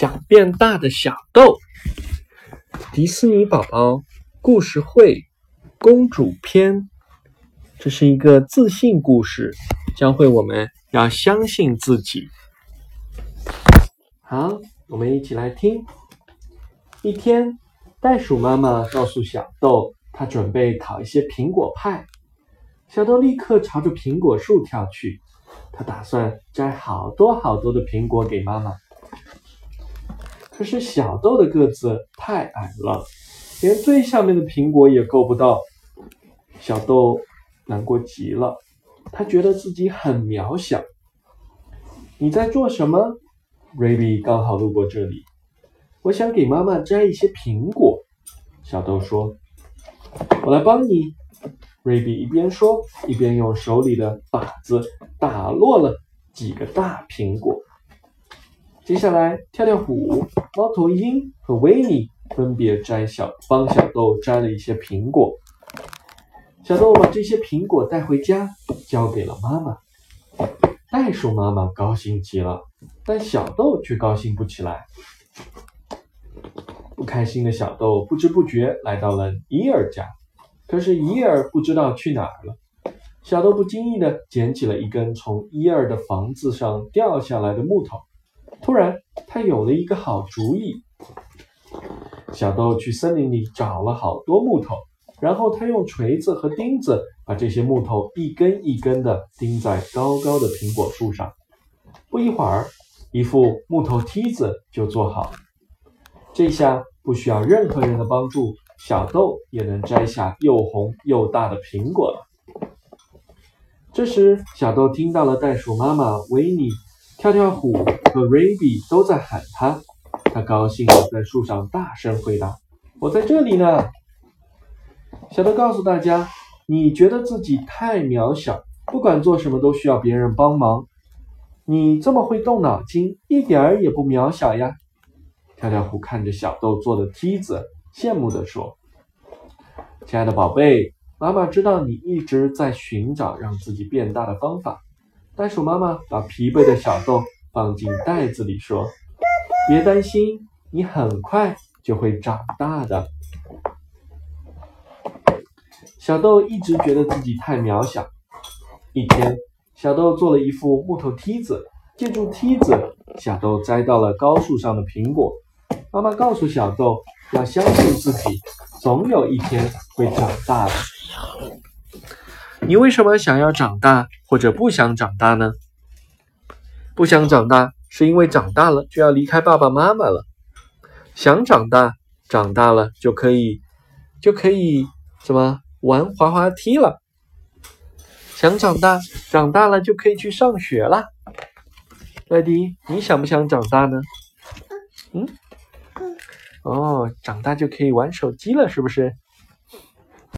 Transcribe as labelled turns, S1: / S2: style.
S1: 想变大的小豆，迪士尼宝宝故事会公主篇。这是一个自信故事，教会我们要相信自己。好，我们一起来听。一天，袋鼠妈妈告诉小豆，她准备烤一些苹果派。小豆立刻朝着苹果树跳去，他打算摘好多好多的苹果给妈妈。可是小豆的个子太矮了，连最下面的苹果也够不到。小豆难过极了，他觉得自己很渺小。你在做什么？瑞比刚好路过这里，我想给妈妈摘一些苹果。小豆说：“我来帮你。”瑞比一边说，一边用手里的靶子打落了几个大苹果。接下来，跳跳虎、猫头鹰和维尼分别摘小帮小豆摘了一些苹果。小豆把这些苹果带回家，交给了妈妈。袋鼠妈妈高兴极了，但小豆却高兴不起来。不开心的小豆不知不觉来到了伊尔家，可是伊尔不知道去哪儿了。小豆不经意的捡起了一根从伊尔的房子上掉下来的木头。突然，他有了一个好主意。小豆去森林里找了好多木头，然后他用锤子和钉子把这些木头一根一根的钉在高高的苹果树上。不一会儿，一副木头梯子就做好了。这下不需要任何人的帮助，小豆也能摘下又红又大的苹果了。这时，小豆听到了袋鼠妈妈维尼。跳跳虎和瑞比都在喊他，他高兴地在树上大声回答：“我在这里呢。”小豆告诉大家：“你觉得自己太渺小，不管做什么都需要别人帮忙。你这么会动脑筋，一点儿也不渺小呀。”跳跳虎看着小豆做的梯子，羡慕地说：“亲爱的宝贝，妈妈知道你一直在寻找让自己变大的方法。”袋鼠妈妈把疲惫的小豆放进袋子里，说：“别担心，你很快就会长大的。”小豆一直觉得自己太渺小。一天，小豆做了一副木头梯子，借助梯子，小豆摘到了高树上的苹果。妈妈告诉小豆，要相信自己，总有一天会长大的。你为什么想要长大，或者不想长大呢？不想长大，是因为长大了就要离开爸爸妈妈了。想长大，长大了就可以，就可以怎么玩滑滑梯了。想长大，长大了就可以去上学了。艾迪，你想不想长大呢？嗯？哦，长大就可以玩手机了，是不是？